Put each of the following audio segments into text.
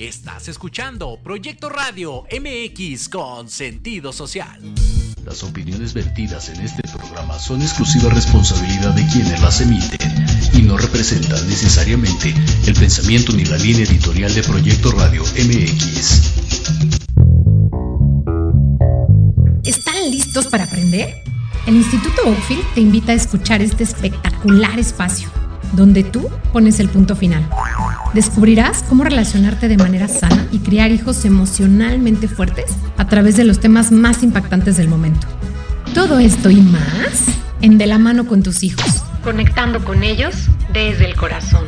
escuchando Proyecto Radio MX con sentido social. Las opiniones vertidas en este programa son exclusiva responsabilidad de quienes las emiten y no representan necesariamente el pensamiento ni la línea editorial de Proyecto Radio MX. ¿Están listos para aprender? El Instituto Oakfield te invita a escuchar este espectacular espacio, donde tú pones el punto final. Descubrirás cómo relacionarte de manera sana y criar hijos emocionalmente fuertes a través de los temas más impactantes del momento. Todo esto y más en De la mano con tus hijos, conectando con ellos desde el corazón.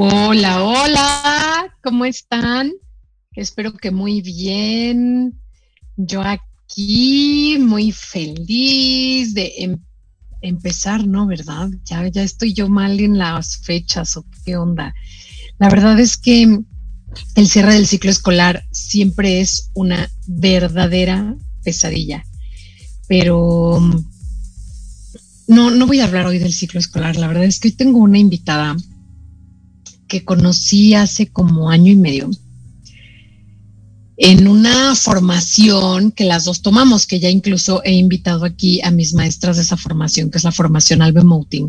Hola, hola, ¿cómo están? Espero que muy bien. Yo aquí muy feliz de em- empezar, ¿no? ¿Verdad? Ya, ya estoy yo mal en las fechas o qué onda. La verdad es que el cierre del ciclo escolar siempre es una verdadera pesadilla, pero no, no voy a hablar hoy del ciclo escolar. La verdad es que hoy tengo una invitada que conocí hace como año y medio en una formación que las dos tomamos, que ya incluso he invitado aquí a mis maestras de esa formación, que es la formación Albe Mouting,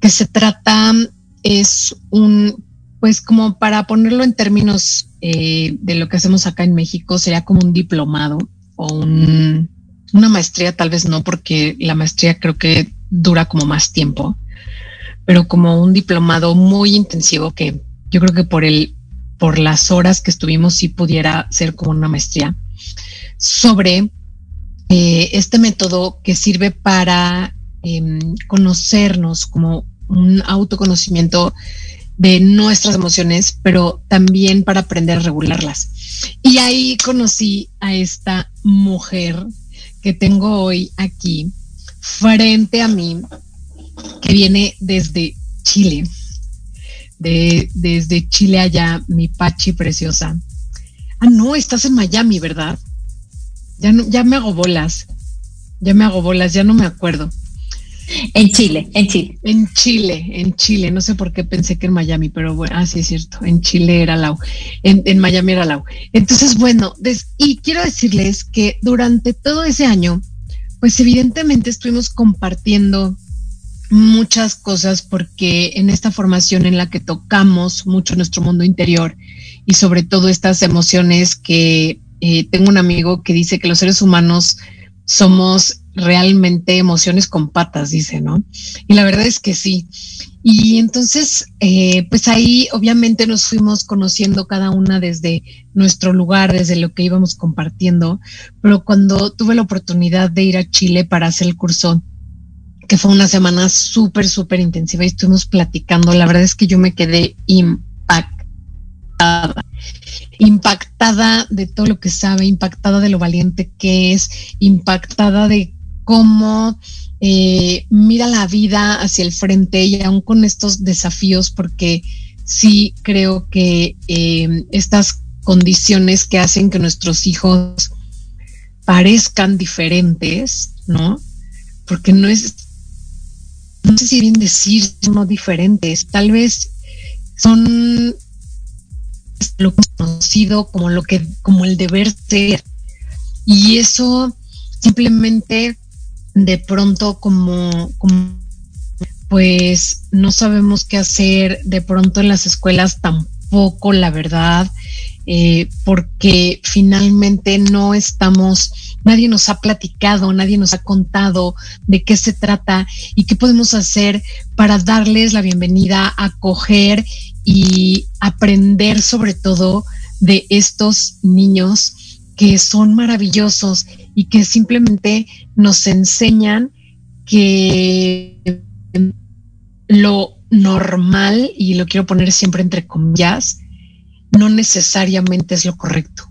que se trata, es un, pues como para ponerlo en términos eh, de lo que hacemos acá en México, sería como un diplomado o un, una maestría, tal vez no, porque la maestría creo que dura como más tiempo pero como un diplomado muy intensivo que yo creo que por el por las horas que estuvimos sí pudiera ser como una maestría sobre eh, este método que sirve para eh, conocernos como un autoconocimiento de nuestras emociones, pero también para aprender a regularlas. Y ahí conocí a esta mujer que tengo hoy aquí frente a mí, que viene desde Chile, de, desde Chile allá, mi Pachi preciosa. Ah, no, estás en Miami, ¿verdad? Ya, no, ya me hago bolas, ya me hago bolas, ya no me acuerdo. En Chile, en Chile. En Chile, en Chile, no sé por qué pensé que en Miami, pero bueno, ah, sí es cierto, en Chile era Lau, en, en Miami era Lau. Entonces, bueno, des, y quiero decirles que durante todo ese año, pues evidentemente estuvimos compartiendo muchas cosas porque en esta formación en la que tocamos mucho nuestro mundo interior y sobre todo estas emociones que eh, tengo un amigo que dice que los seres humanos somos realmente emociones con patas, dice, ¿no? Y la verdad es que sí. Y entonces, eh, pues ahí obviamente nos fuimos conociendo cada una desde nuestro lugar, desde lo que íbamos compartiendo, pero cuando tuve la oportunidad de ir a Chile para hacer el curso, que fue una semana súper, súper intensiva y estuvimos platicando. La verdad es que yo me quedé impactada, impactada de todo lo que sabe, impactada de lo valiente que es, impactada de cómo eh, mira la vida hacia el frente y aún con estos desafíos, porque sí creo que eh, estas condiciones que hacen que nuestros hijos parezcan diferentes, ¿no? Porque no es no sé si bien decir, son diferentes, tal vez son lo conocido como lo que, como el deber ser. Y eso simplemente de pronto como, como pues no sabemos qué hacer, de pronto en las escuelas tampoco, la verdad, eh, porque finalmente no estamos nadie nos ha platicado, nadie nos ha contado de qué se trata y qué podemos hacer para darles la bienvenida, acoger y aprender sobre todo de estos niños que son maravillosos y que simplemente nos enseñan que lo normal, y lo quiero poner siempre entre comillas, no necesariamente es lo correcto,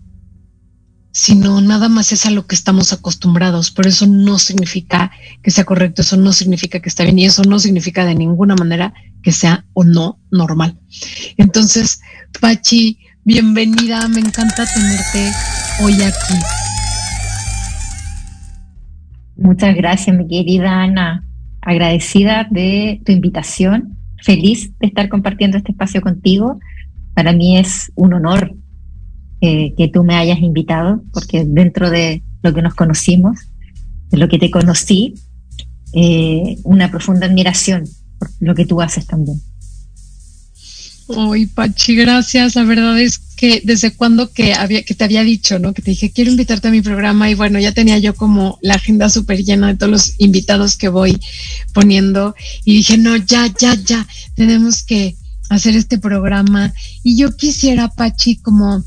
sino nada más es a lo que estamos acostumbrados, pero eso no significa que sea correcto, eso no significa que está bien y eso no significa de ninguna manera que sea o no normal. Entonces, Pachi, bienvenida, me encanta tenerte hoy aquí. Muchas gracias, mi querida Ana. Agradecida de tu invitación, feliz de estar compartiendo este espacio contigo. Para mí es un honor eh, que tú me hayas invitado, porque dentro de lo que nos conocimos, de lo que te conocí, eh, una profunda admiración por lo que tú haces también. Ay, Pachi, gracias. La verdad es que desde cuando que había que te había dicho, ¿no? Que te dije, quiero invitarte a mi programa y bueno, ya tenía yo como la agenda súper llena de todos los invitados que voy poniendo y dije, no, ya, ya, ya, tenemos que hacer este programa. Y yo quisiera, Pachi, como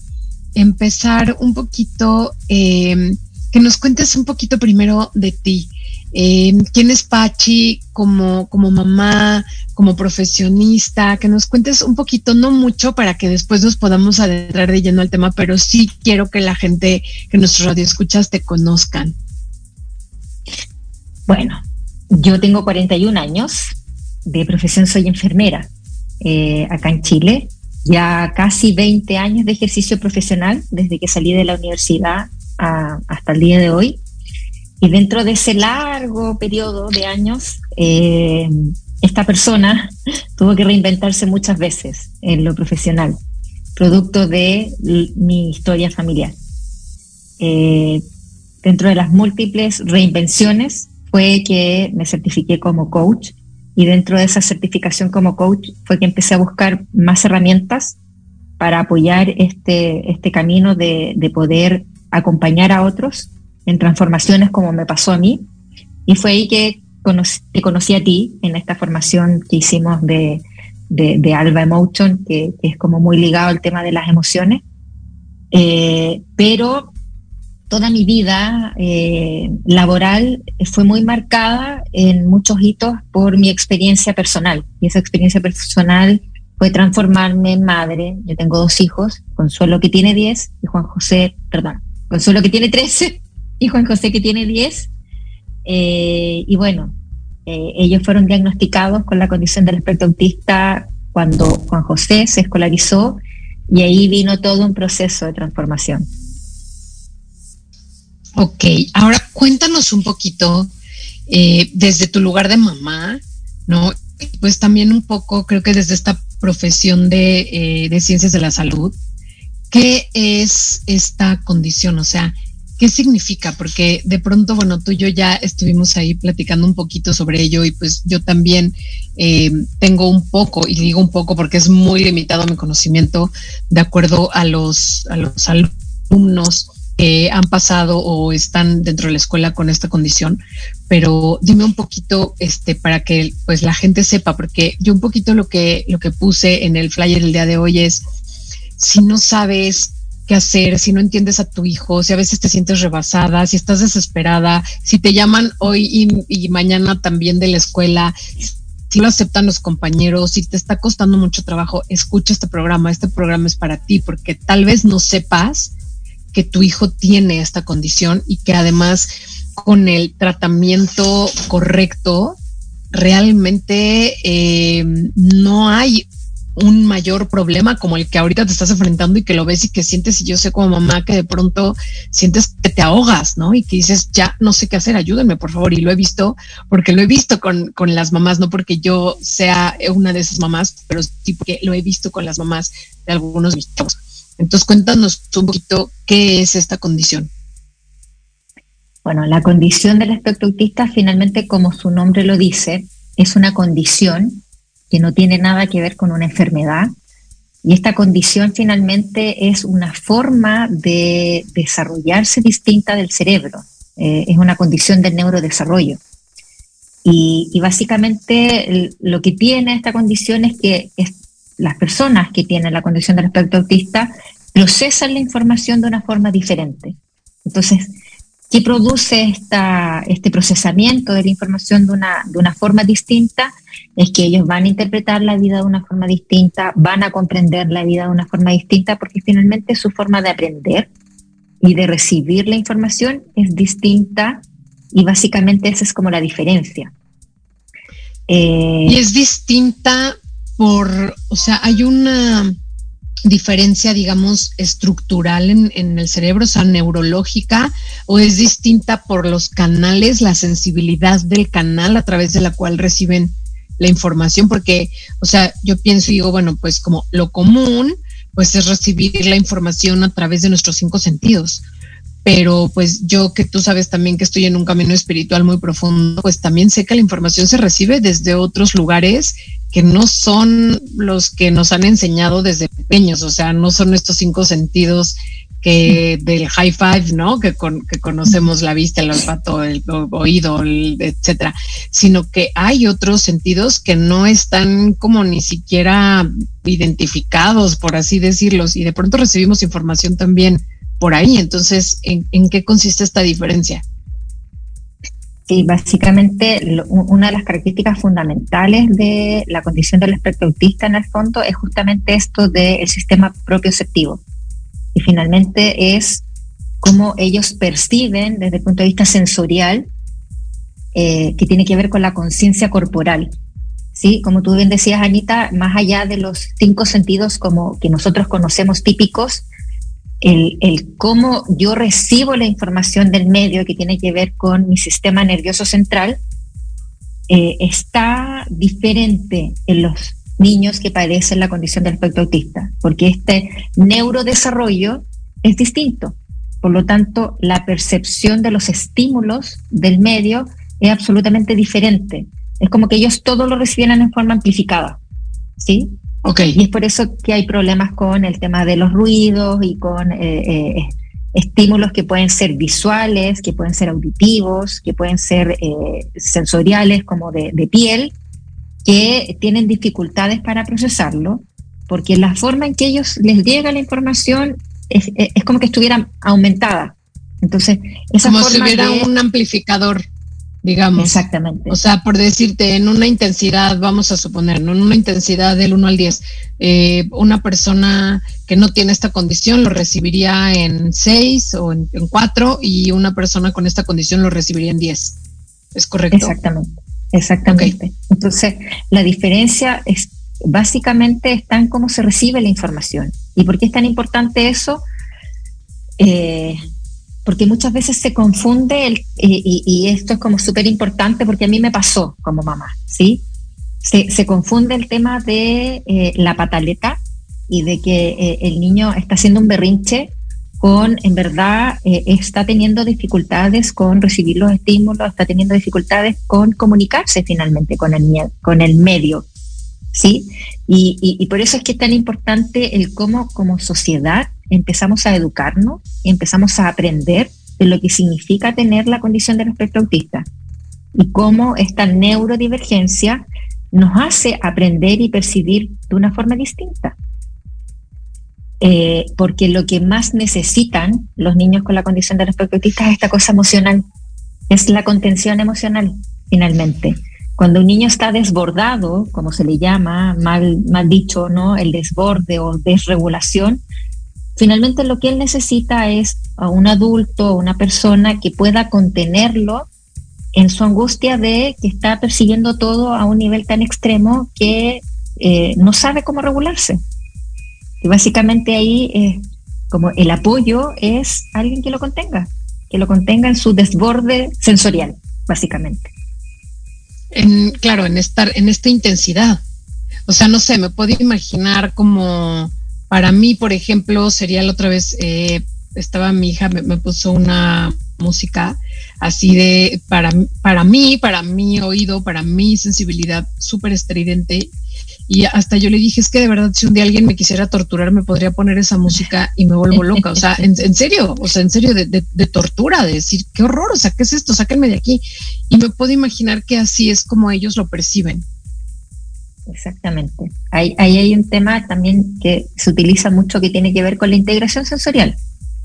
empezar un poquito, eh, que nos cuentes un poquito primero de ti. Eh, quién es Pachi como, como mamá, como profesionista, que nos cuentes un poquito, no mucho, para que después nos podamos adentrar de lleno al tema, pero sí quiero que la gente, que nuestros radioescuchas te conozcan. Bueno, yo tengo 41 años, de profesión soy enfermera eh, acá en Chile, ya casi 20 años de ejercicio profesional desde que salí de la universidad hasta el día de hoy. Y dentro de ese largo periodo de años, eh, esta persona tuvo que reinventarse muchas veces en lo profesional, producto de mi historia familiar. Eh, dentro de las múltiples reinvenciones fue que me certifiqué como coach y dentro de esa certificación como coach fue que empecé a buscar más herramientas para apoyar este, este camino de, de poder acompañar a otros en transformaciones como me pasó a mí. Y fue ahí que conocí, te conocí a ti en esta formación que hicimos de, de, Alba Emotion, que, es como muy ligado al tema de las emociones. Eh, pero toda mi vida eh, laboral fue muy marcada en muchos hitos por mi experiencia personal. Y esa experiencia personal fue transformarme en madre. Yo tengo dos hijos, Consuelo que tiene 10 y Juan José, perdón, Consuelo que tiene 13 y Juan José que tiene 10. Eh, y bueno, eh, ellos fueron diagnosticados con la condición del espectro autista cuando Juan José se escolarizó y ahí vino todo un proceso de transformación. Ok, ahora cuéntanos un poquito eh, desde tu lugar de mamá, ¿no? Pues también un poco, creo que desde esta profesión de, de ciencias de la salud, ¿qué es esta condición? O sea, ¿Qué significa? Porque de pronto, bueno, tú y yo ya estuvimos ahí platicando un poquito sobre ello y pues yo también eh, tengo un poco, y digo un poco porque es muy limitado mi conocimiento de acuerdo a los, a los alumnos que han pasado o están dentro de la escuela con esta condición, pero dime un poquito este para que pues la gente sepa porque yo un poquito lo que lo que puse en el flyer el día de hoy es si no sabes qué hacer, si no entiendes a tu hijo, si a veces te sientes rebasada, si estás desesperada, si te llaman hoy y, mañana también de la escuela, si lo aceptan los compañeros, si te está costando mucho trabajo, escucha este programa, este programa es para ti, porque tal vez no sepas que tu hijo tiene esta condición y que además con el tratamiento correcto realmente eh, no hay un mayor problema como el que ahorita te estás enfrentando y que lo ves y que sientes, y yo sé como mamá que de pronto sientes que te ahogas, ¿no? Y que dices, ya no sé qué hacer, ayúdenme, por favor. Y lo he visto, porque lo he visto con, con las mamás, no porque yo sea una de esas mamás, pero sí porque lo he visto con las mamás de algunos de mis chavos. Entonces, cuéntanos un poquito qué es esta condición. Bueno, la condición del espectro autista, finalmente, como su nombre lo dice, es una condición que no tiene nada que ver con una enfermedad. Y esta condición finalmente es una forma de desarrollarse distinta del cerebro. Eh, es una condición del neurodesarrollo. Y, básicamente lo que tiene esta condición es que las personas que tienen la condición del espectro autista procesan la información de una forma diferente. Entonces, ¿qué produce esta, este procesamiento de la información de una, de una forma distinta? es que ellos van a interpretar la vida de una forma distinta, van a comprender la vida de una forma distinta, porque finalmente su forma de aprender y de recibir la información es distinta y básicamente esa es como la diferencia. Eh, y es distinta por, o sea, hay una diferencia, digamos, estructural en, en, el cerebro, o sea, neurológica, o es distinta por los canales, la sensibilidad del canal a través de la cual reciben la información, porque, o sea, yo pienso y digo, bueno, pues como lo común, pues es recibir la información a través de nuestros cinco sentidos. Pero pues yo que tú sabes también que estoy en un camino espiritual muy profundo, pues también sé que la información se recibe desde otros lugares que no son los que nos han enseñado desde pequeños, o sea, no son estos cinco sentidos que del high five, ¿no? Que, con, que conocemos la vista, el olfato, el oído, el, etcétera, sino que hay otros sentidos que no están como ni siquiera identificados, por así decirlos, y de pronto recibimos información también por ahí. Entonces, ¿en, en qué consiste esta diferencia? Sí, básicamente una de las características fundamentales de la condición del espectro autista en el fondo es justamente esto del sistema propioceptivo. Y finalmente es cómo ellos perciben desde el punto de vista sensorial, eh, que tiene que ver con la conciencia corporal. ¿sí? Como tú bien decías, Anita, más allá de los cinco sentidos como que nosotros conocemos típicos, el, el, cómo yo recibo la información del medio que tiene que ver con mi sistema nervioso central eh, está diferente en los niños que padecen la condición del espectro autista, porque este neurodesarrollo es distinto. Por lo tanto, la percepción de los estímulos del medio es absolutamente diferente. Es como que ellos todo lo recibieran en forma amplificada. ¿Sí? Okay. Y es por eso que hay problemas con el tema de los ruidos y con eh, eh, estímulos que pueden ser visuales, que pueden ser auditivos, que pueden ser eh, sensoriales como de, de, piel, que tienen dificultades para procesarlo, porque la forma en que ellos les llega la información es, es como que estuviera aumentada. Entonces, esa como forma si hubiera de, un amplificador digamos. Exactamente. O sea, por decirte, en una intensidad, vamos a suponer, ¿no? en una intensidad del 1 al 10, eh, una persona que no tiene esta condición lo recibiría en 6 o en, en 4 y una persona con esta condición lo recibiría en 10. ¿Es correcto? Exactamente, exactamente. Okay. Entonces, la diferencia es básicamente está en cómo se recibe la información. ¿Y por qué es tan importante eso? Eh, porque muchas veces se confunde el, y, y, esto es como súper importante porque a mí me pasó como mamá, ¿sí? Se, se confunde el tema de eh, la pataleta y de que eh, el niño está haciendo un berrinche con, en verdad, eh, está teniendo dificultades con recibir los estímulos, está teniendo dificultades con comunicarse finalmente con el, con el medio, ¿sí? Y, y, y por eso es que es tan importante el cómo como sociedad empezamos a educarnos y empezamos a aprender de lo que significa tener la condición del espectro autista y cómo esta neurodivergencia nos hace aprender y percibir de una forma distinta. Eh, porque lo que más necesitan los niños con la condición del espectro autista es esta cosa emocional, es la contención emocional, finalmente. Cuando un niño está desbordado, como se le llama, mal, mal dicho, ¿no? El desborde o desregulación, Finalmente lo que él necesita es a un adulto, una persona que pueda contenerlo en su angustia de que está persiguiendo todo a un nivel tan extremo que eh, no sabe cómo regularse. Y básicamente ahí eh, como el apoyo es alguien que lo contenga, que lo contenga en su desborde sensorial, básicamente. En, claro, en estar en esta intensidad. O sea, no sé, me puedo imaginar como para mí, por ejemplo, sería la otra vez, eh, estaba mi hija, me, puso una música así de, para, para mí, para mi oído, para mi sensibilidad súper estridente. Y hasta yo le dije, es que de verdad, si un día alguien me quisiera torturar, me podría poner esa música y me vuelvo loca. O sea, en, en serio, o sea, en serio, de, de, de, tortura, de decir, qué horror, o sea, ¿qué es esto? Sáquenme de aquí. Y me puedo imaginar que así es como ellos lo perciben. Exactamente. Ahí, hay un tema también que se utiliza mucho que tiene que ver con la integración sensorial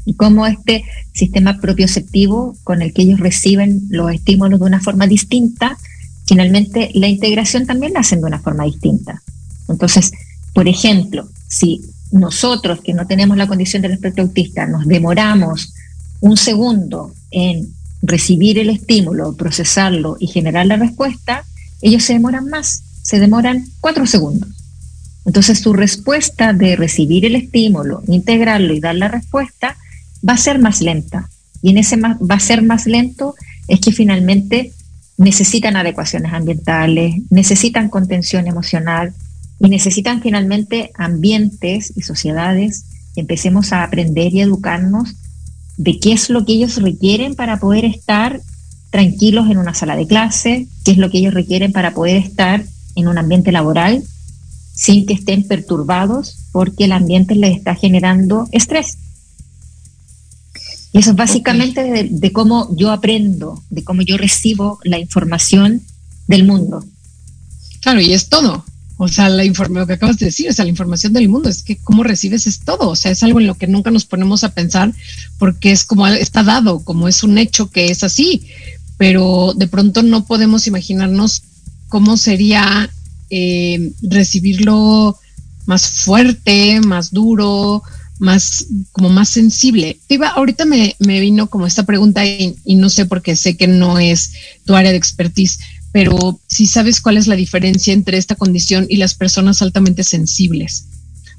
y cómo este sistema propioceptivo con el que ellos reciben los estímulos de una forma distinta finalmente la integración también la hacen de una forma distinta. Entonces, por ejemplo, si nosotros que no tenemos la condición del espectro autista nos demoramos un segundo en recibir el estímulo, procesarlo y generar la respuesta, ellos se demoran más, se demoran cuatro segundos. Entonces su respuesta de recibir el estímulo, integrarlo y dar la respuesta va a ser más lenta. Y en ese va a ser más lento es que finalmente necesitan adecuaciones ambientales, necesitan contención emocional y necesitan finalmente ambientes y sociedades que empecemos a aprender y educarnos de qué es lo que ellos requieren para poder estar tranquilos en una sala de clase, qué es lo que ellos requieren para poder estar en un ambiente laboral sin que estén perturbados porque el ambiente les está generando estrés. Y eso es básicamente de, cómo yo aprendo, de cómo yo recibo la información del mundo. Claro, y es todo. O sea, la lo que acabas de decir, o sea, la información del mundo, es que cómo recibes es todo. O sea, es algo en lo que nunca nos ponemos a pensar porque es como está dado, como es un hecho que es así. Pero de pronto no podemos imaginarnos cómo sería eh, recibirlo más fuerte, más duro, más, como más sensible. Iba, ahorita me, me, vino como esta pregunta y, no sé porque sé que no es tu área de expertise, pero si sabes cuál es la diferencia entre esta condición y las personas altamente sensibles.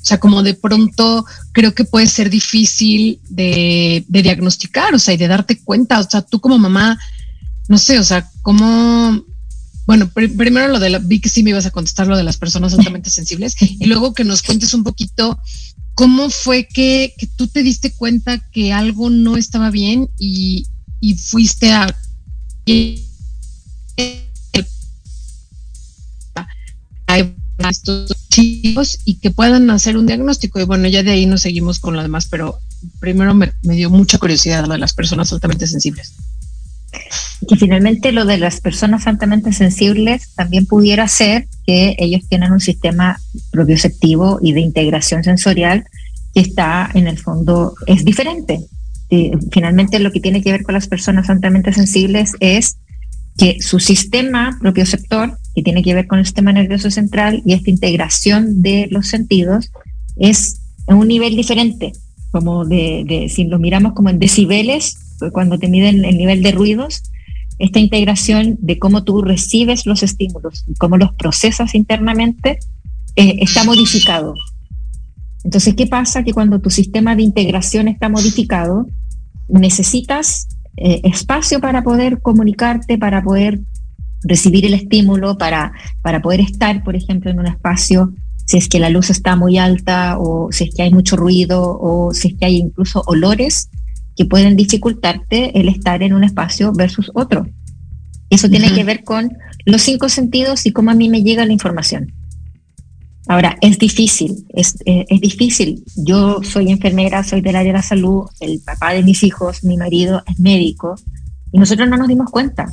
O sea, como de pronto creo que puede ser difícil de diagnosticar, o sea, y de darte cuenta, o sea, tú como mamá, no sé, o sea, cómo bueno, primero lo de la, vi que sí me ibas a contestar lo de las personas altamente sensibles y luego que nos cuentes un poquito ¿Cómo fue que, tú te diste cuenta que algo no estaba bien y, fuiste a, a estos chicos y que puedan hacer un diagnóstico? Y bueno, ya de ahí nos seguimos con lo demás, pero primero me, me dio mucha curiosidad lo de las personas altamente sensibles que finalmente lo de las personas altamente sensibles también pudiera ser que ellos tienen un sistema propioceptivo y de integración sensorial que está en el fondo, es diferente. finalmente lo que tiene que ver con las personas altamente sensibles es que su sistema propioceptor, que tiene que ver con el sistema nervioso central y esta integración de los sentidos, es en un nivel diferente, como de si lo miramos como en decibeles, cuando te miden el nivel de ruidos, esta integración de cómo tú recibes los estímulos, cómo los procesas internamente, eh, está modificado. Entonces, ¿qué pasa? Que cuando tu sistema de integración está modificado, necesitas eh, espacio para poder comunicarte, para poder recibir el estímulo, para, para poder estar, por ejemplo, en un espacio, si es que la luz está muy alta o si es que hay mucho ruido o si es que hay incluso olores que pueden dificultarte el estar en un espacio versus otro. Eso tiene que ver con los cinco sentidos y cómo a mí me llega la información. Ahora, es difícil, es, eh, es, difícil. Yo soy enfermera, soy del área de la salud, el papá de mis hijos, mi marido es médico, y nosotros no nos dimos cuenta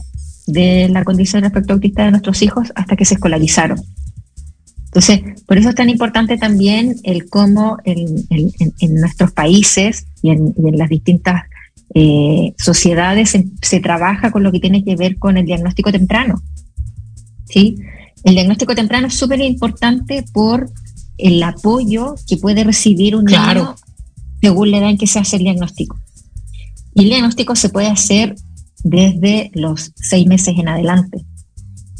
de la condición del aspecto autista de nuestros hijos hasta que se escolarizaron. Entonces, por eso es tan importante también el cómo en, nuestros países y en, las distintas eh, sociedades se, trabaja con lo que tiene que ver con el diagnóstico temprano. ¿sí? El diagnóstico temprano es súper importante por el apoyo que puede recibir un niño según la edad en que se hace el diagnóstico. Y el diagnóstico se puede hacer desde los seis meses en adelante.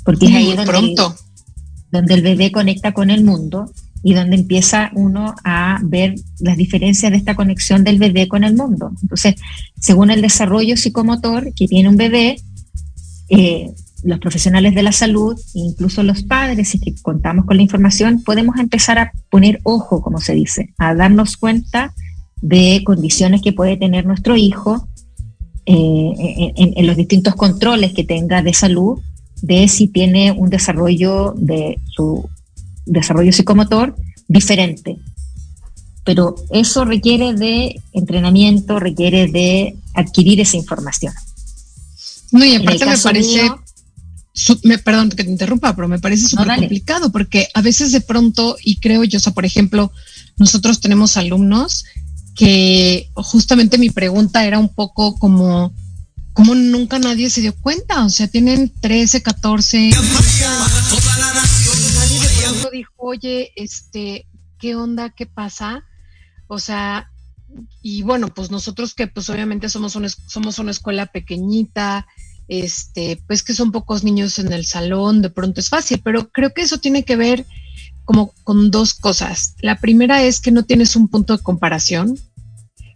Porque es ahí donde pronto donde el bebé conecta con el mundo y donde empieza uno a ver las diferencias de esta conexión del bebé con el mundo. Entonces, según el desarrollo psicomotor que tiene un bebé, eh, los profesionales de la salud, incluso los padres, si contamos con la información, podemos empezar a poner ojo, como se dice, a darnos cuenta de condiciones que puede tener nuestro hijo eh, en, los distintos controles que tenga de salud de si tiene un desarrollo de su desarrollo psicomotor diferente. Pero eso requiere de entrenamiento, requiere de adquirir esa información. No, y aparte me parece, me, perdón que te interrumpa, pero me parece súper complicado porque a veces de pronto, y creo yo, o sea, por ejemplo, nosotros tenemos alumnos que justamente mi pregunta era un poco como, como nunca nadie se dio cuenta, o sea, tienen 13, 14. Nadie de pronto dijo, oye, este, ¿qué onda? ¿Qué pasa? O sea, y bueno, pues nosotros que pues obviamente somos una, somos una escuela pequeñita, este, pues que son pocos niños en el salón, de pronto es fácil, pero creo que eso tiene que ver como con dos cosas. La primera es que no tienes un punto de comparación,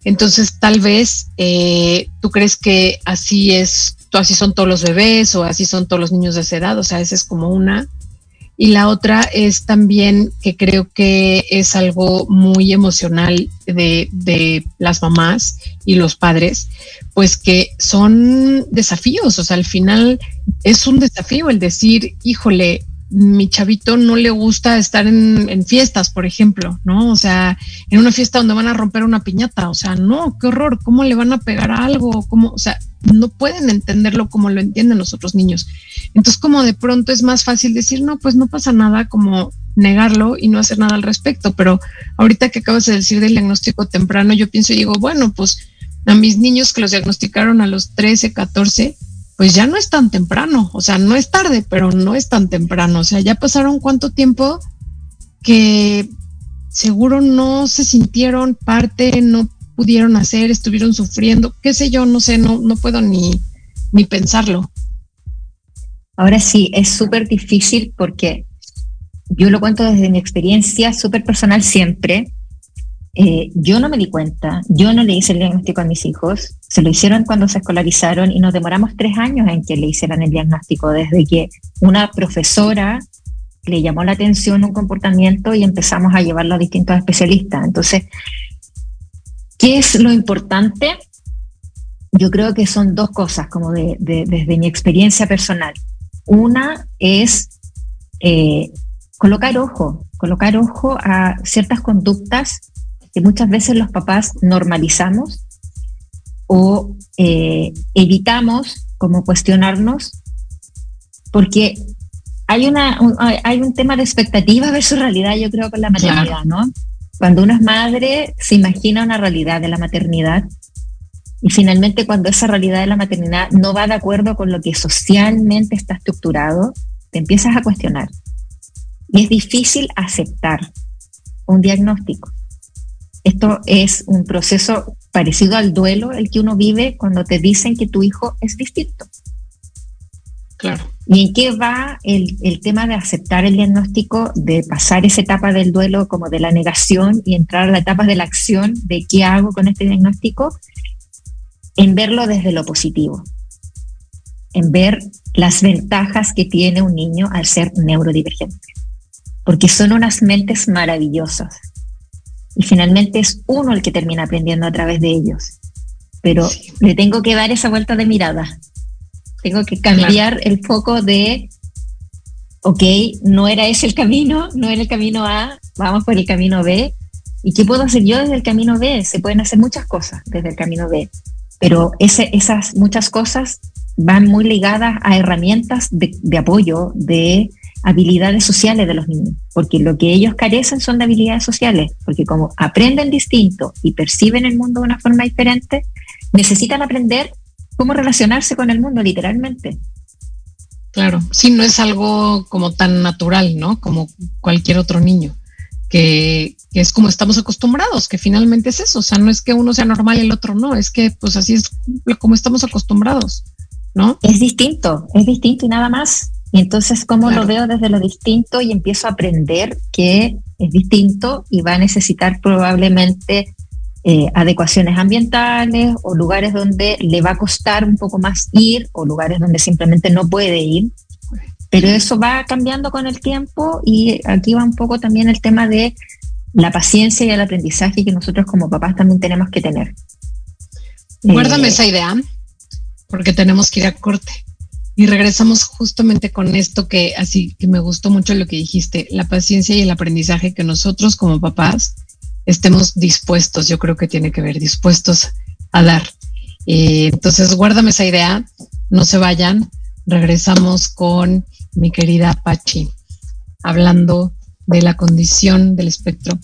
entonces tal vez eh, tú crees que así es, así son todos los bebés o así son todos los niños de esa edad, o sea, esa es como una. Y la otra es también que creo que es algo muy emocional de, de, las mamás y los padres, pues que son desafíos, o sea, al final es un desafío el decir, híjole, mi chavito no le gusta estar en, fiestas, por ejemplo, ¿no? O sea, en una fiesta donde van a romper una piñata, o sea, no, qué horror, ¿cómo le van a pegar a algo? ¿Cómo? O sea, no pueden entenderlo como lo entienden los otros niños. Entonces, como de pronto es más fácil decir, no, pues no pasa nada, como negarlo y no hacer nada al respecto. Pero ahorita que acabas de decir del diagnóstico temprano, yo pienso y digo, bueno, pues a mis niños que los diagnosticaron a los 13, 14, pues ya no es tan temprano, o sea, no es tarde, pero no es tan temprano, o sea, ya pasaron cuánto tiempo que seguro no se sintieron parte, no pudieron hacer, estuvieron sufriendo, qué sé yo, no sé, no, no puedo ni, ni pensarlo. Ahora sí, es súper difícil porque yo lo cuento desde mi experiencia súper personal siempre. Eh, yo no me di cuenta, yo no le hice el diagnóstico a mis hijos, se lo hicieron cuando se escolarizaron y nos demoramos tres años en que le hicieran el diagnóstico, desde que una profesora le llamó la atención un comportamiento y empezamos a llevarlo a distintos especialistas. Entonces, ¿qué es lo importante? Yo creo que son dos cosas, como de, de, desde mi experiencia personal. Una es eh, colocar ojo, colocar ojo a ciertas conductas que muchas veces los papás normalizamos o eh, evitamos como cuestionarnos porque hay, una, un, hay un tema de expectativa versus realidad, yo creo, con la maternidad. ¿no? Cuando uno es madre, se imagina una realidad de la maternidad y finalmente cuando esa realidad de la maternidad no va de acuerdo con lo que socialmente está estructurado, te empiezas a cuestionar. Y es difícil aceptar un diagnóstico. Esto es un proceso parecido al duelo, el que uno vive cuando te dicen que tu hijo es distinto. Claro. ¿Y en qué va el, el, tema de aceptar el diagnóstico, de pasar esa etapa del duelo como de la negación y entrar a la etapa de la acción de qué hago con este diagnóstico? En verlo desde lo positivo, en ver las ventajas que tiene un niño al ser neurodivergente, porque son unas mentes maravillosas y finalmente es uno el que termina aprendiendo a través de ellos. Pero sí. le tengo que dar esa vuelta de mirada. Tengo que cambiar claro. el foco de, ok, no era ese el camino, no era el camino A, vamos por el camino B. ¿Y qué puedo hacer yo desde el camino B? Se pueden hacer muchas cosas desde el camino B, pero ese, esas muchas cosas van muy ligadas a herramientas de, de apoyo, de habilidades sociales de los niños, porque lo que ellos carecen son de habilidades sociales, porque como aprenden distinto y perciben el mundo de una forma diferente, necesitan aprender cómo relacionarse con el mundo literalmente. Claro, sí, no es algo como tan natural, ¿no? Como cualquier otro niño, que, que, es como estamos acostumbrados, que finalmente es eso, o sea, no es que uno sea normal y el otro no, es que pues así es como estamos acostumbrados, ¿no? Es distinto, es distinto y nada más. Y entonces, ¿cómo claro. lo veo desde lo distinto y empiezo a aprender que es distinto y va a necesitar probablemente eh, adecuaciones ambientales o lugares donde le va a costar un poco más ir o lugares donde simplemente no puede ir? Pero eso va cambiando con el tiempo y aquí va un poco también el tema de la paciencia y el aprendizaje que nosotros como papás también tenemos que tener. Guárdame eh, esa idea, porque tenemos que ir a corte. Y regresamos justamente con esto que así que me gustó mucho lo que dijiste, la paciencia y el aprendizaje que nosotros como papás estemos dispuestos, yo creo que tiene que ver, dispuestos a dar. Eh, entonces, guárdame esa idea, no se vayan, regresamos con mi querida Pachi, hablando de la condición del espectro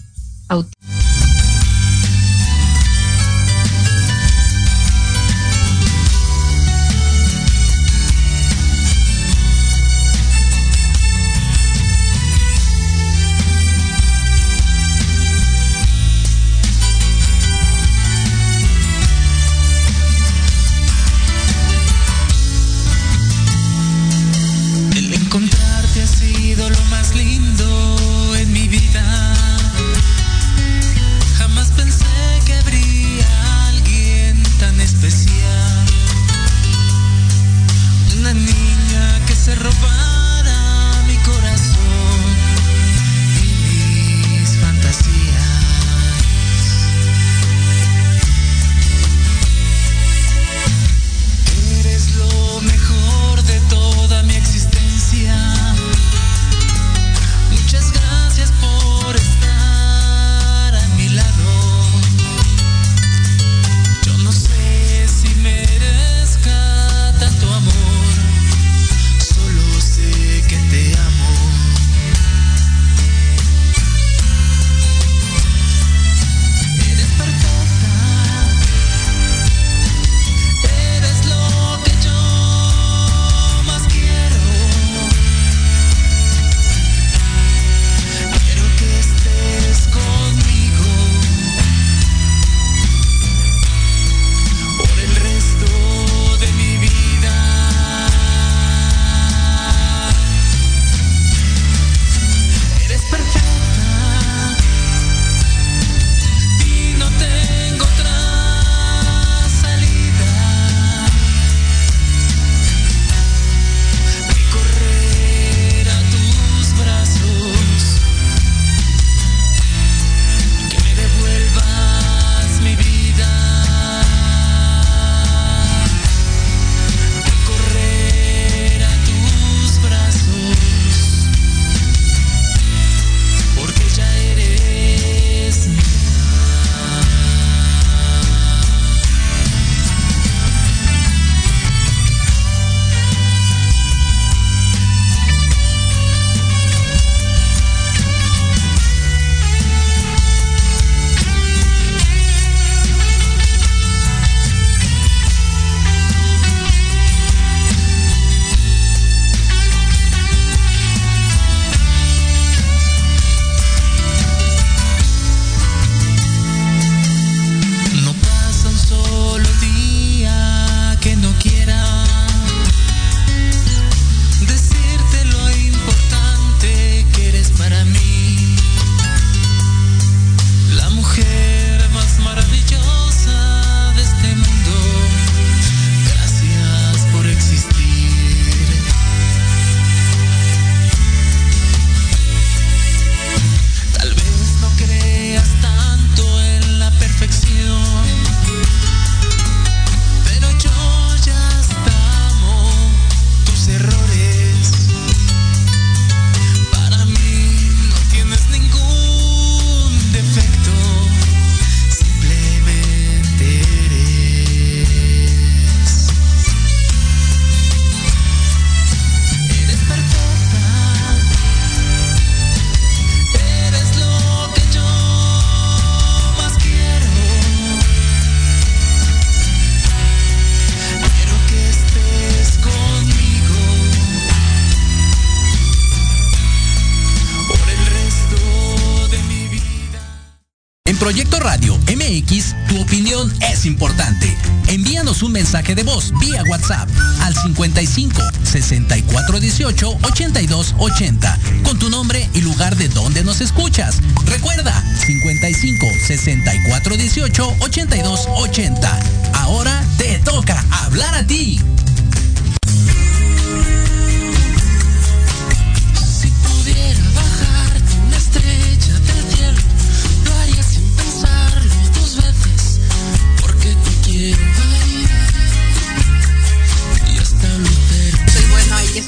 55 64 18 82 80 con tu nombre y lugar de donde nos escuchas. Recuerda 55 64 18 82 80. Ahora te toca hablar a ti.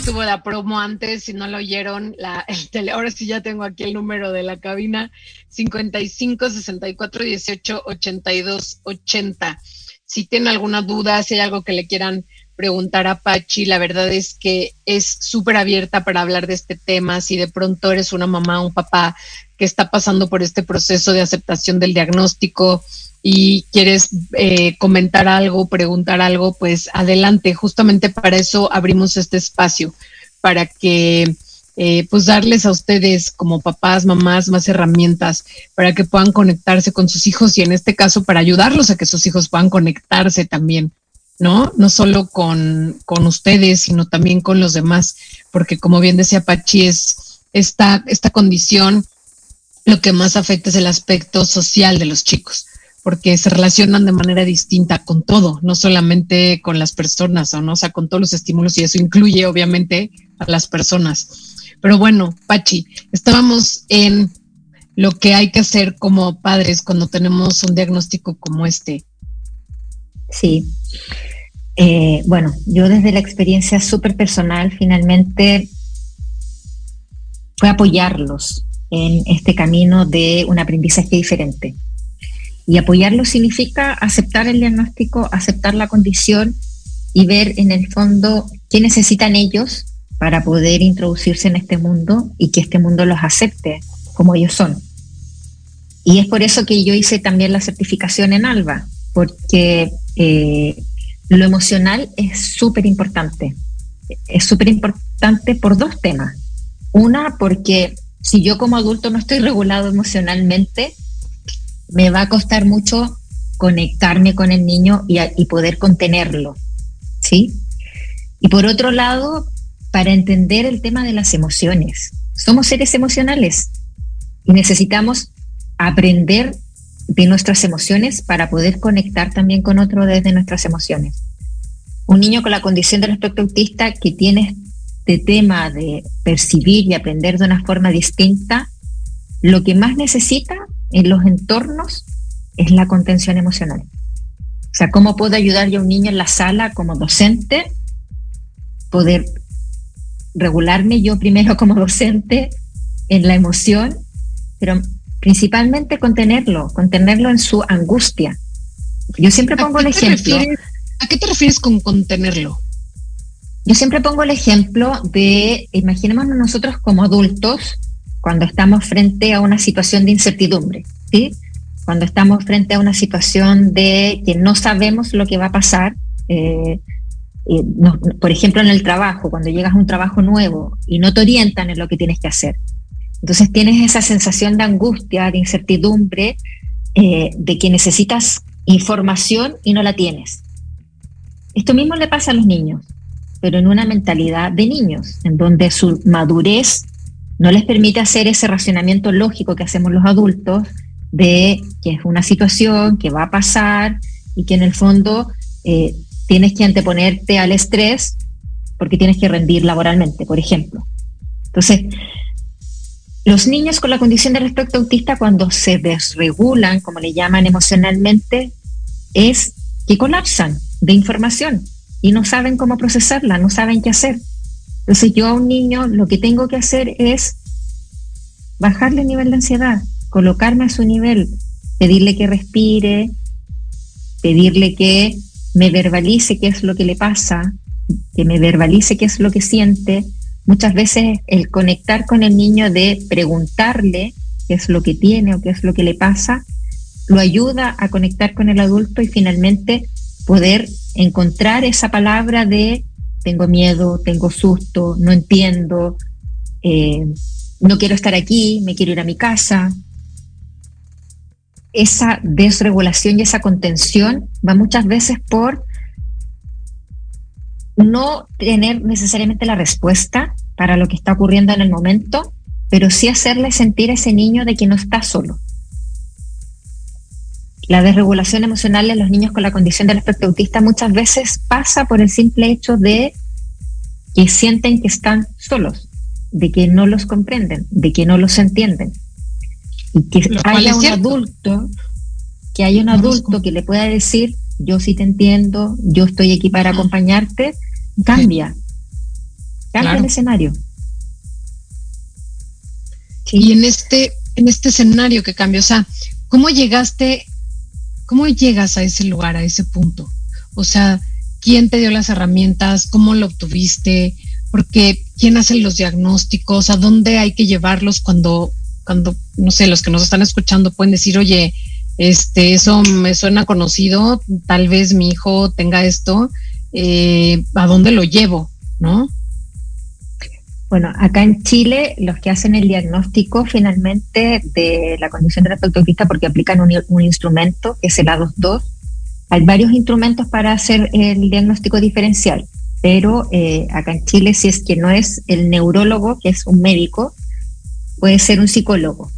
Estuvo la promo antes, si no lo oyeron, la, el tele, ahora sí ya tengo aquí el número de la cabina, 55 64 18 82 80. Si tienen alguna duda, si hay algo que le quieran preguntar a Pachi, la verdad es que es súper abierta para hablar de este tema. Si de pronto eres una mamá o un papá que está pasando por este proceso de aceptación del diagnóstico y quieres eh, comentar algo, preguntar algo, pues adelante. Justamente para eso abrimos este espacio, para que eh, pues darles a ustedes como papás, mamás, más herramientas para que puedan conectarse con sus hijos y en este caso para ayudarlos a que sus hijos puedan conectarse también, ¿no? No solo con, con ustedes, sino también con los demás, porque como bien decía Pachi, es esta, esta condición lo que más afecta es el aspecto social de los chicos porque se relacionan de manera distinta con todo, no solamente con las personas, ¿o, ¿no? o sea, con todos los estímulos y eso incluye obviamente a las personas. Pero bueno, Pachi, estábamos en lo que hay que hacer como padres cuando tenemos un diagnóstico como este. Sí. Eh, bueno, yo desde la experiencia súper personal, finalmente fue apoyarlos en este camino de un aprendizaje diferente. Y apoyarlos significa aceptar el diagnóstico, aceptar la condición y ver en el fondo qué necesitan ellos para poder introducirse en este mundo y que este mundo los acepte como ellos son. Y es por eso que yo hice también la certificación en ALBA, porque eh, lo emocional es súper importante. Es súper importante por dos temas. Una, porque si yo como adulto no estoy regulado emocionalmente, me va a costar mucho conectarme con el niño y, poder contenerlo. ¿Sí? Y por otro lado, para entender el tema de las emociones. Somos seres emocionales y necesitamos aprender de nuestras emociones para poder conectar también con otro desde nuestras emociones. Un niño con la condición del espectro autista que tiene este tema de percibir y aprender de una forma distinta, lo que más necesita en los entornos es la contención emocional. O sea, ¿cómo puedo ayudar yo a un niño en la sala como docente? Poder regularme yo primero como docente en la emoción, pero principalmente contenerlo, contenerlo en su angustia. Yo siempre pongo el ejemplo. ¿A qué te refieres con contenerlo? Yo siempre pongo el ejemplo de, imaginémonos nosotros como adultos, cuando estamos frente a una situación de incertidumbre, ¿sí? Cuando estamos frente a una situación de que no sabemos lo que va a pasar, eh, no, por ejemplo, en el trabajo, cuando llegas a un trabajo nuevo y no te orientan en lo que tienes que hacer. Entonces tienes esa sensación de angustia, de incertidumbre, eh, de que necesitas información y no la tienes. Esto mismo le pasa a los niños, pero en una mentalidad de niños, en donde su madurez no les permite hacer ese racionamiento lógico que hacemos los adultos de que es una situación que va a pasar y que en el fondo eh, tienes que anteponerte al estrés porque tienes que rendir laboralmente, por ejemplo. Entonces, los niños con la condición del espectro autista, cuando se desregulan, como le llaman emocionalmente, es que colapsan de información y no saben cómo procesarla, no saben qué hacer. Entonces yo a un niño lo que tengo que hacer es bajarle el nivel de ansiedad, colocarme a su nivel, pedirle que respire, pedirle que me verbalice qué es lo que le pasa, que me verbalice qué es lo que siente. Muchas veces el conectar con el niño de preguntarle qué es lo que tiene o qué es lo que le pasa, lo ayuda a conectar con el adulto y finalmente poder encontrar esa palabra de tengo miedo, tengo susto, no entiendo, eh, no quiero estar aquí, me quiero ir a mi casa. esa desregulación y esa contención va muchas veces por no tener necesariamente la respuesta para lo que está ocurriendo en el momento, pero sí hacerle sentir a ese niño de que no está solo. La desregulación emocional en los niños con la condición del espectro autista muchas veces pasa por el simple hecho de que sienten que están solos, de que no los comprenden, de que no los entienden. Y que Lo haya un cierto. adulto, que haya un No adulto que le pueda decir, yo sí te entiendo, yo estoy aquí para acompañarte, cambia. Cambia Claro. el escenario. Sí. Y en este, en este escenario que cambió, o sea, ¿cómo llegaste, cómo llegas a ese lugar, a ese punto? O sea, ¿quién te dio las herramientas? ¿Cómo lo obtuviste? Porque ¿quién hace los diagnósticos? ¿A dónde hay que llevarlos cuando, cuando, no sé, los que nos están escuchando pueden decir, oye, este, eso me suena conocido, tal vez mi hijo tenga esto, eh, ¿a dónde lo llevo? ¿No? Bueno, acá en Chile los que hacen el diagnóstico finalmente de la condición del espectro autista porque aplican un, instrumento que es el A22. Hay varios instrumentos para hacer el diagnóstico diferencial, pero eh, acá en Chile si es que no es el neurólogo, que es un médico, puede ser un psicólogo.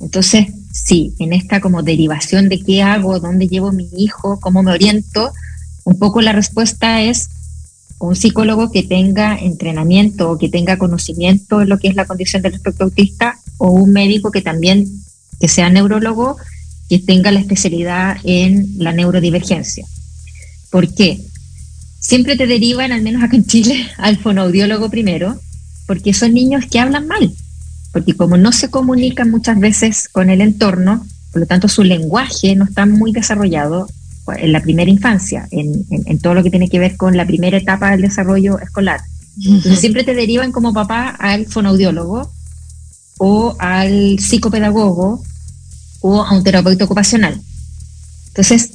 Entonces, sí, en esta como derivación de qué hago, dónde llevo mi hijo, cómo me oriento, un poco la respuesta es un psicólogo que tenga entrenamiento o que tenga conocimiento en lo que es la condición del espectro autista o un médico que también que sea neurólogo que tenga la especialidad en la neurodivergencia. ¿Por qué? Siempre te derivan, al menos acá en Chile, al fonoaudiólogo primero, porque son niños que hablan mal, porque como no se comunican muchas veces con el entorno, por lo tanto su lenguaje no está muy desarrollado en la primera infancia, en, en, en todo lo que tiene que ver con la primera etapa del desarrollo escolar. Entonces siempre te derivan como papá al fonoaudiólogo o al psicopedagogo o a un terapeuta ocupacional. Entonces,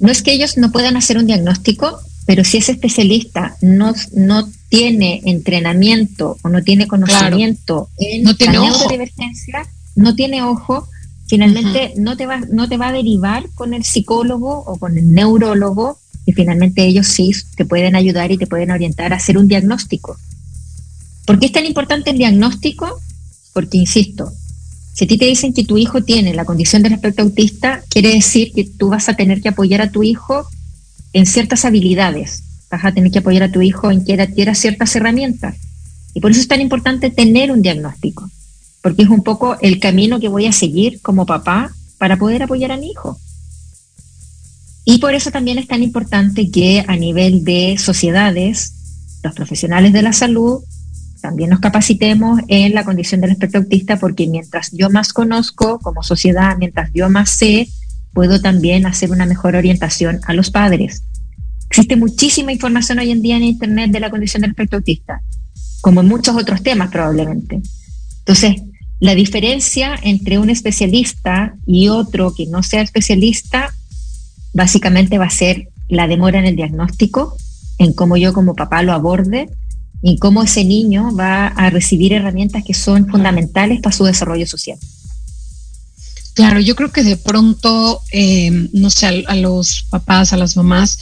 no es que ellos no puedan hacer un diagnóstico, pero si ese especialista no, no tiene entrenamiento o no tiene conocimiento en No tiene la neurodivergencia, no tiene ojo, finalmente no, te va, no te va a derivar con el psicólogo o con el neurólogo, y finalmente ellos sí te pueden ayudar y te pueden orientar a hacer un diagnóstico. ¿Por qué es tan importante el diagnóstico? Porque, insisto, si a ti te dicen que tu hijo tiene la condición del espectro autista, quiere decir que tú vas a tener que apoyar a tu hijo en ciertas habilidades. Vas a tener que apoyar a tu hijo en que adquiera ciertas herramientas. Y por eso es tan importante tener un diagnóstico, porque es un poco el camino que voy a seguir como papá para poder apoyar a mi hijo. Y por eso también es tan importante que a nivel de sociedades, los profesionales de la salud también nos capacitemos en la condición del espectro autista, porque mientras yo más conozco como sociedad, mientras yo más sé, puedo también hacer una mejor orientación a los padres. Existe muchísima información hoy en día en Internet de la condición del espectro autista, como en muchos otros temas probablemente. Entonces, la diferencia entre un especialista y otro que no sea especialista, básicamente va a ser la demora en el diagnóstico, en cómo yo como papá lo aborde y cómo ese niño va a recibir herramientas que son fundamentales para su desarrollo social. Claro, yo creo que de pronto, eh, no sé, a, a, los papás, a las mamás,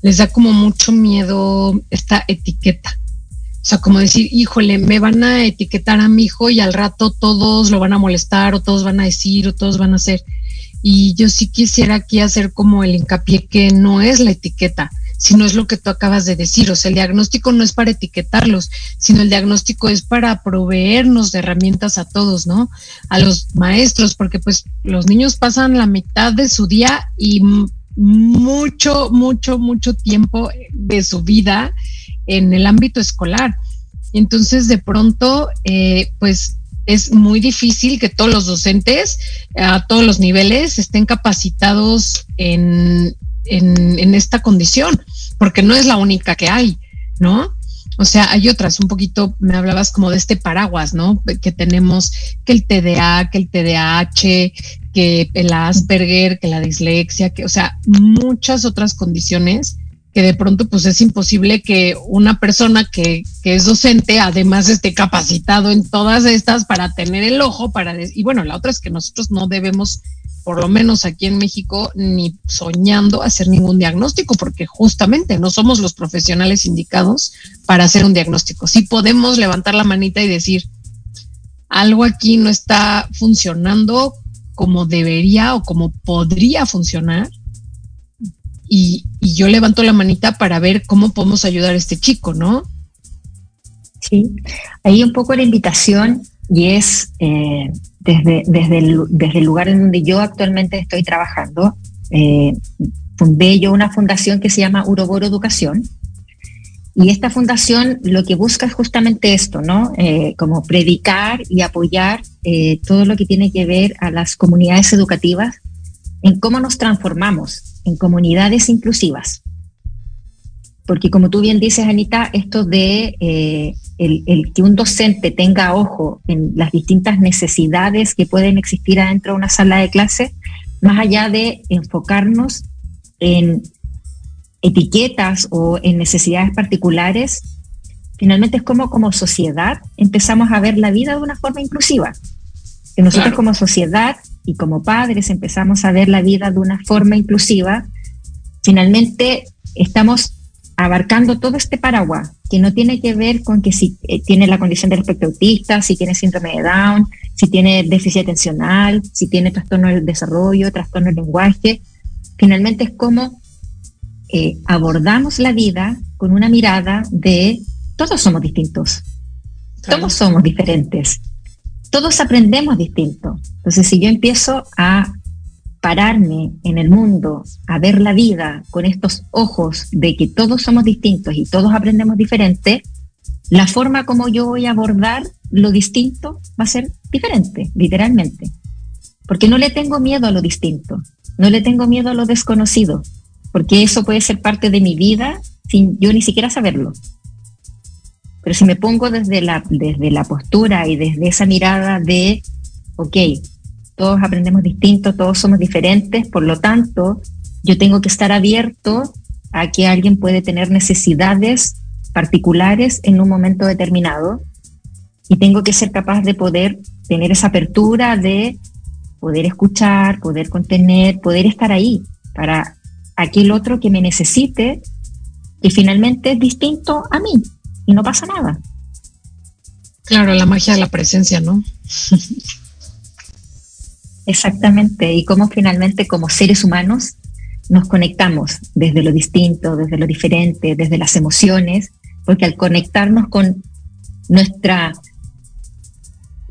les da como mucho miedo esta etiqueta. O sea, como decir, híjole, me van a etiquetar a mi hijo y al rato todos lo van a molestar o todos van a decir o todos van a hacer. Y yo sí quisiera aquí hacer como el hincapié que no es la etiqueta, sino es lo que tú acabas de decir. O sea, el diagnóstico no es para etiquetarlos, sino el diagnóstico es para proveernos de herramientas a todos, ¿no? A los maestros, porque pues los niños pasan la mitad de su día y mucho, mucho, mucho tiempo de su vida en el ámbito escolar. Entonces, de pronto, eh, pues es muy difícil que todos los docentes a todos los niveles estén capacitados en, en, en, esta condición, porque no es la única que hay, ¿no? O sea, hay otras, un poquito me hablabas como de este paraguas, ¿no? Que tenemos que el TDA, que el TDAH, que el Asperger, que la dislexia, que, o sea, muchas otras condiciones que de pronto pues es imposible que una persona que, que, es docente además esté capacitado en todas estas para tener el ojo para y bueno la otra es que nosotros no debemos por lo menos aquí en México, ni soñando hacer ningún diagnóstico, porque justamente no somos los profesionales indicados para hacer un diagnóstico. Sí podemos levantar la manita y decir, algo aquí no está funcionando como debería o como podría funcionar. Y, yo levanto la manita para ver cómo podemos ayudar a este chico, ¿no? Sí, ahí un poco la invitación y es eh, desde, desde, el, desde el lugar en donde yo actualmente estoy trabajando. Eh, fundé yo una fundación que se llama Uroboro Educación. Y esta fundación lo que busca es justamente esto, ¿no? Eh, como predicar y apoyar todo lo que tiene que ver a las comunidades educativas en cómo nos transformamos en comunidades inclusivas. Porque como tú bien dices, Anita, esto de eh, el, el, que un docente tenga ojo en las distintas necesidades que pueden existir adentro de una sala de clase, más allá de enfocarnos en etiquetas o en necesidades particulares, finalmente es como como sociedad empezamos a ver la vida de una forma inclusiva. Que nosotros claro. como sociedad y como padres empezamos a ver la vida de una forma inclusiva, finalmente estamos abarcando todo este paraguas que no tiene que ver con que si eh, tiene la condición del espectro autista, si tiene síndrome de Down, si tiene déficit atencional, si tiene trastorno del desarrollo, trastorno del lenguaje. Finalmente es como eh, abordamos la vida con una mirada de todos somos distintos, todos somos diferentes, todos aprendemos distinto. Entonces, si yo empiezo a pararme en el mundo, a ver la vida con estos ojos de que todos somos distintos y todos aprendemos diferente, la forma como yo voy a abordar lo distinto va a ser diferente, literalmente. Porque no le tengo miedo a lo distinto, no le tengo miedo a lo desconocido, porque eso puede ser parte de mi vida sin yo ni siquiera saberlo. Pero si me pongo desde la, desde la postura y desde esa mirada de, ok, todos aprendemos distinto, todos somos diferentes, por lo tanto, yo tengo que estar abierto a que alguien puede tener necesidades particulares en un momento determinado y tengo que ser capaz de poder tener esa apertura de poder escuchar, poder contener, poder estar ahí para aquel otro que me necesite, que finalmente es distinto a mí y no pasa nada. Claro, la magia de la presencia, ¿no? Exactamente, y cómo finalmente como seres humanos nos conectamos desde lo distinto, desde lo diferente, desde las emociones, porque al conectarnos con nuestra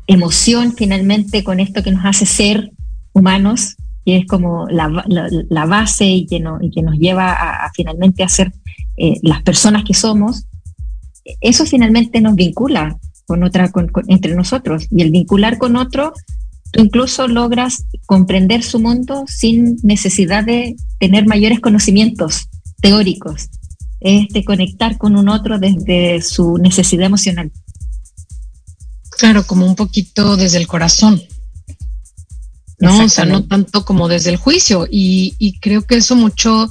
emoción finalmente, con esto que nos hace ser humanos, que es como la, la, la base y que, no, y que, nos lleva a, a finalmente a ser eh, las personas que somos, eso finalmente nos vincula con otra, con, con, entre nosotros. Y el vincular con otro, tú incluso logras comprender su mundo sin necesidad de tener mayores conocimientos teóricos. Es de conectar con un otro desde su necesidad emocional. Claro, como un poquito desde el corazón. ¿no? O sea, no tanto como desde el juicio. Y, y, creo que eso mucho,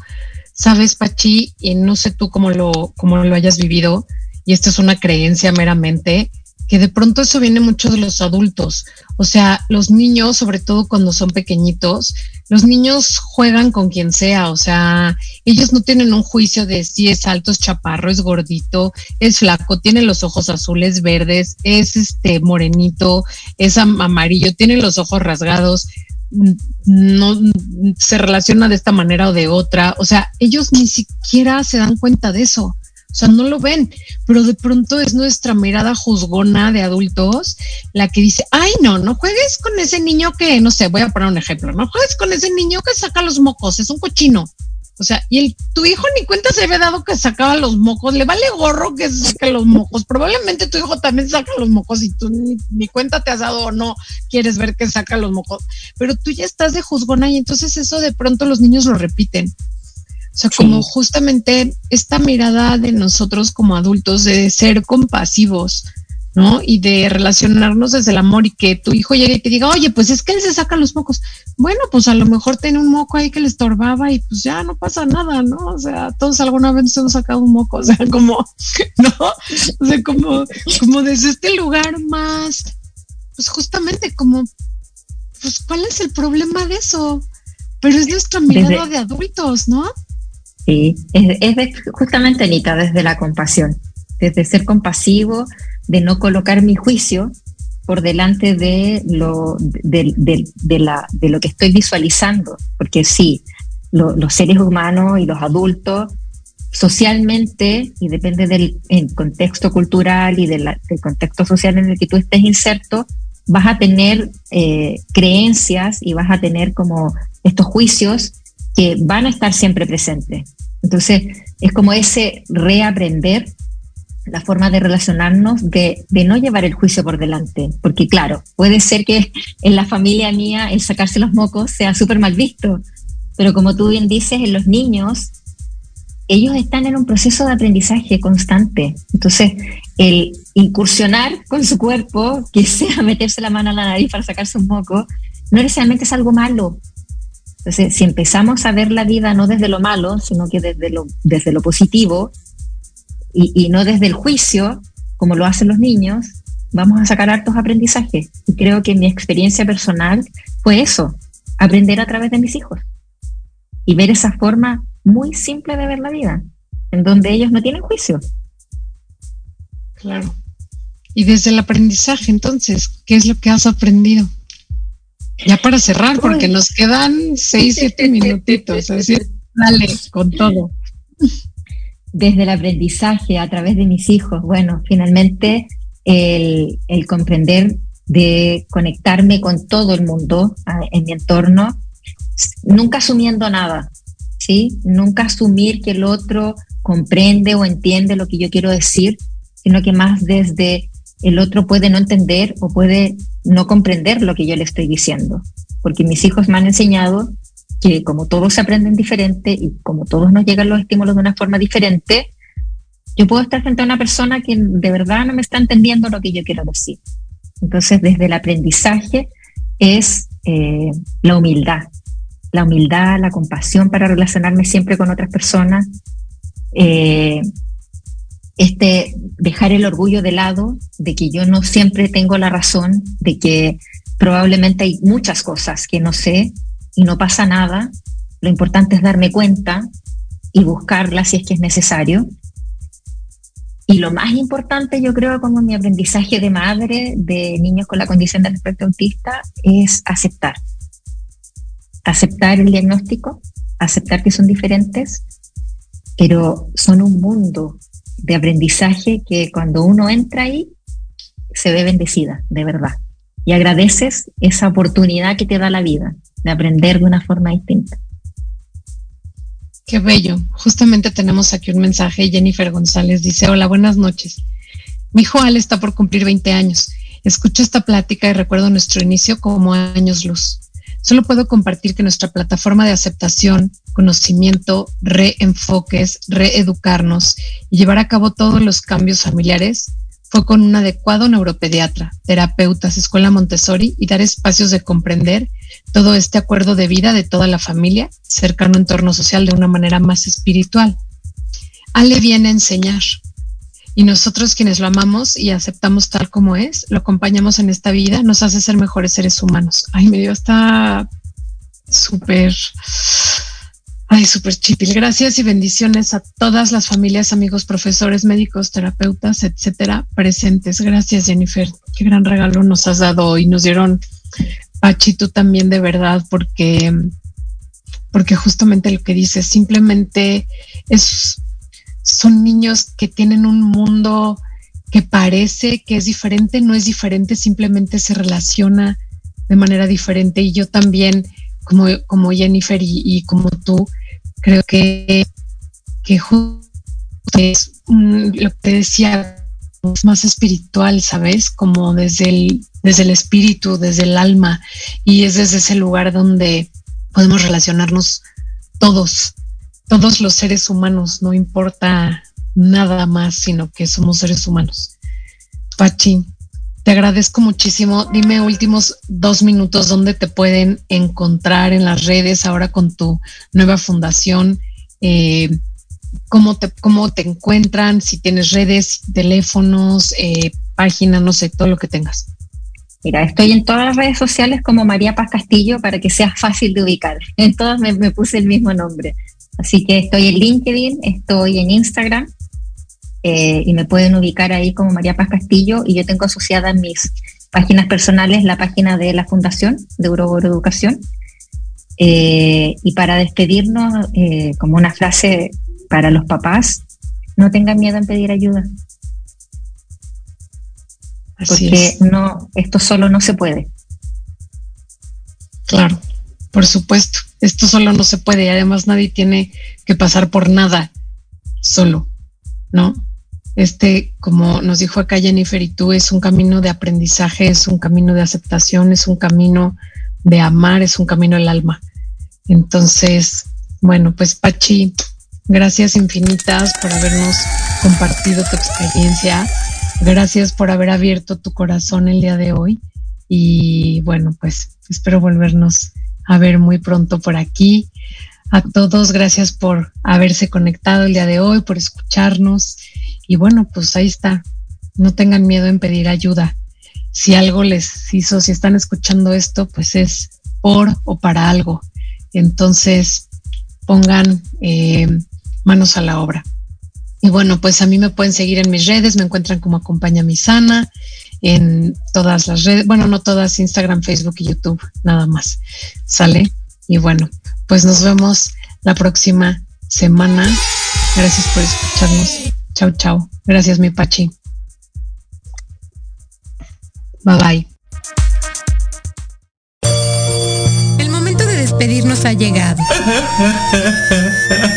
sabes, Pachi, y no sé tú cómo lo, cómo lo hayas vivido, y esta es una creencia meramente, que de pronto eso viene mucho de los adultos. O sea, los niños, sobre todo cuando son pequeñitos, los niños juegan con quien sea, o sea, ellos no tienen un juicio de si es alto, es chaparro, es gordito, es flaco, tiene los ojos azules, verdes, es este morenito, es amarillo, tiene los ojos rasgados, no se relaciona de esta manera o de otra, o sea, ellos ni siquiera se dan cuenta de eso. O sea, no lo ven, pero de pronto es nuestra mirada juzgona de adultos la que dice, ay, no, no juegues con ese niño que, no sé, voy a poner un ejemplo, no juegues con ese niño que saca los mocos, es un cochino. O sea, y el, tu hijo ni cuenta se había dado que sacaba los mocos, le vale gorro que saque los mocos. Probablemente tu hijo también saca los mocos y tú ni, ni, cuenta te has dado o no quieres ver que saca los mocos. Pero tú ya estás de juzgona y entonces eso de pronto los niños lo repiten. O sea, como justamente esta mirada de nosotros como adultos de ser compasivos, ¿no? Y de relacionarnos desde el amor y que tu hijo llegue y te diga, oye, pues es que él se saca los mocos. Bueno, pues a lo mejor tiene un moco ahí que le estorbaba y pues ya no pasa nada, ¿no? O sea, todos alguna vez hemos sacado un moco, o sea, como, ¿no? O sea, como, como desde este lugar más, pues justamente como pues, ¿cuál es el problema de eso? Pero es nuestra mirada Desde- de adultos, ¿no? Sí, es, justamente, Anita, desde la compasión, desde ser compasivo, de no colocar mi juicio por delante de lo, de, de- lo que estoy visualizando, porque sí, lo- los seres humanos y los adultos socialmente, y depende del el contexto cultural y del contexto social en el que tú estés inserto, vas a tener eh, creencias y vas a tener como estos juicios que van a estar siempre presentes. Entonces, es como ese reaprender la forma de relacionarnos, de, no llevar el juicio por delante. Porque claro, puede ser que en la familia mía el sacarse los mocos sea súper mal visto, pero como tú bien dices, en los niños, ellos están en un proceso de aprendizaje constante. Entonces, el incursionar con su cuerpo, que sea meterse la mano a la nariz para sacarse un moco, no necesariamente es algo malo. Entonces, si empezamos a ver la vida no desde lo malo, sino que desde lo, desde lo positivo y, y no desde el juicio, como lo hacen los niños, vamos a sacar hartos aprendizajes. Y creo que mi experiencia personal fue eso, aprender a través de mis hijos y ver esa forma muy simple de ver la vida, en donde ellos no tienen juicio. Claro. Y desde el aprendizaje, entonces, ¿qué es lo que has aprendido? Ya para cerrar, porque nos quedan seis, siete minutitos. Así, dale, con todo. desde el aprendizaje a través de mis hijos, bueno, finalmente el, el comprender de conectarme con todo el mundo en mi entorno, nunca asumiendo nada, ¿sí? Nunca asumir que el otro comprende o entiende lo que yo quiero decir, sino que más desde el otro puede no entender o puede no comprender lo que yo le estoy diciendo. Porque mis hijos me han enseñado que como todos aprenden diferente y como todos nos llegan los estímulos de una forma diferente, yo puedo estar frente a una persona que de verdad no me está entendiendo lo que yo quiero decir. Entonces, desde el aprendizaje es eh, la humildad, la humildad, la compasión para relacionarme siempre con otras personas, eh, este dejar el orgullo de lado de que yo no siempre tengo la razón, de que probablemente hay muchas cosas que no sé y no pasa nada. Lo importante es darme cuenta y buscarla si es que es necesario. Y lo más importante, yo creo, como mi aprendizaje de madre de niños con la condición del espectro autista, es aceptar. Aceptar el diagnóstico, aceptar que son diferentes, pero son un mundo de aprendizaje que cuando uno entra ahí, se ve bendecida, de verdad. Y agradeces esa oportunidad que te da la vida de aprender de una forma distinta. Qué bello. Justamente tenemos aquí un mensaje. Jennifer González dice, hola, buenas noches. Mi hijo Al está por cumplir 20 años. Escucho esta plática y recuerdo nuestro inicio como años luz. Solo puedo compartir que nuestra plataforma de aceptación, conocimiento, reenfoques, reeducarnos y llevar a cabo todos los cambios familiares fue con un adecuado neuropediatra, terapeutas, escuela Montessori y dar espacios de comprender todo este acuerdo de vida de toda la familia, cercano entorno social de una manera más espiritual. Ale viene a enseñar y nosotros quienes lo amamos y aceptamos tal como es, lo acompañamos en esta vida, nos hace ser mejores seres humanos. Ay, me dio hasta súper, ay, súper chipil. Gracias y bendiciones a todas las familias, amigos, profesores, médicos, terapeutas, etcétera, presentes. Gracias, Jennifer. Qué gran regalo nos has dado hoy. Nos dieron Pachi, tú también de verdad, porque, porque justamente lo que dices, simplemente es, son niños que tienen un mundo que parece que es diferente, no es diferente, simplemente se relaciona de manera diferente. Y yo también, como, como Jennifer y, como tú, creo que, que justo es lo que te decía, más espiritual, ¿sabes? Como desde el, desde el espíritu, desde el alma, y es desde ese lugar donde podemos relacionarnos todos, todos los seres humanos, no importa nada más, sino que somos seres humanos. Pachi, te agradezco muchísimo. Dime últimos dos minutos dónde te pueden encontrar en las redes ahora con tu nueva fundación. Eh, cómo te, cómo te encuentran, si tienes redes, teléfonos, eh, página, no sé, todo lo que tengas. Mira, estoy en todas las redes sociales como María Paz Castillo para que sea fácil de ubicar. En todas me, me puse el mismo nombre. Así que estoy en LinkedIn, estoy en Instagram eh, y me pueden ubicar ahí como María Paz Castillo y yo tengo asociada en mis páginas personales la página de la Fundación de Euroboro Educación. Eh, y para despedirnos, eh, como una frase para los papás, no tengan miedo en pedir ayuda, Así porque es. no, esto solo no se puede. Claro, por supuesto. Esto solo no se puede y además nadie tiene que pasar por nada solo, ¿no? Este, como nos dijo acá Jennifer y tú, es un camino de aprendizaje, es un camino de aceptación, es un camino de amar, es un camino del alma. Entonces, bueno, pues Pachi, gracias infinitas por habernos compartido tu experiencia. Gracias por haber abierto tu corazón el día de hoy. Y bueno, pues espero volvernos a ver muy pronto por aquí. A todos, gracias por haberse conectado el día de hoy, por escucharnos. Y bueno, pues ahí está. No tengan miedo en pedir ayuda. Si algo les hizo, si están escuchando esto, pues es por o para algo. Entonces, pongan eh, manos a la obra. Y bueno, pues a mí me pueden seguir en mis redes, me encuentran como Acompaña Mi Sana, en todas las redes, bueno, no todas, Instagram, Facebook y YouTube, nada más. ¿Sale? Y bueno, pues nos vemos la próxima semana. Gracias por escucharnos. Chao, chao. Gracias, mi Pachi. Bye bye. El momento de despedirnos ha llegado.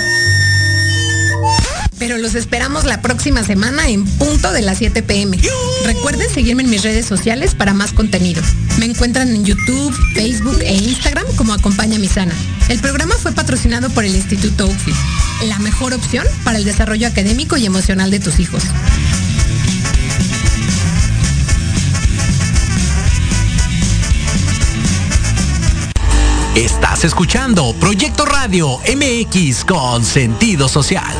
Pero los esperamos la próxima semana en punto de las 7 pm. Recuerden seguirme en mis redes sociales para más contenidos. Me encuentran en YouTube, Facebook e Instagram como Acompaña Mi Sana. El programa fue patrocinado por el Instituto UFI, la mejor opción para el desarrollo académico y emocional de tus hijos. Estás escuchando Proyecto Radio MX con sentido social.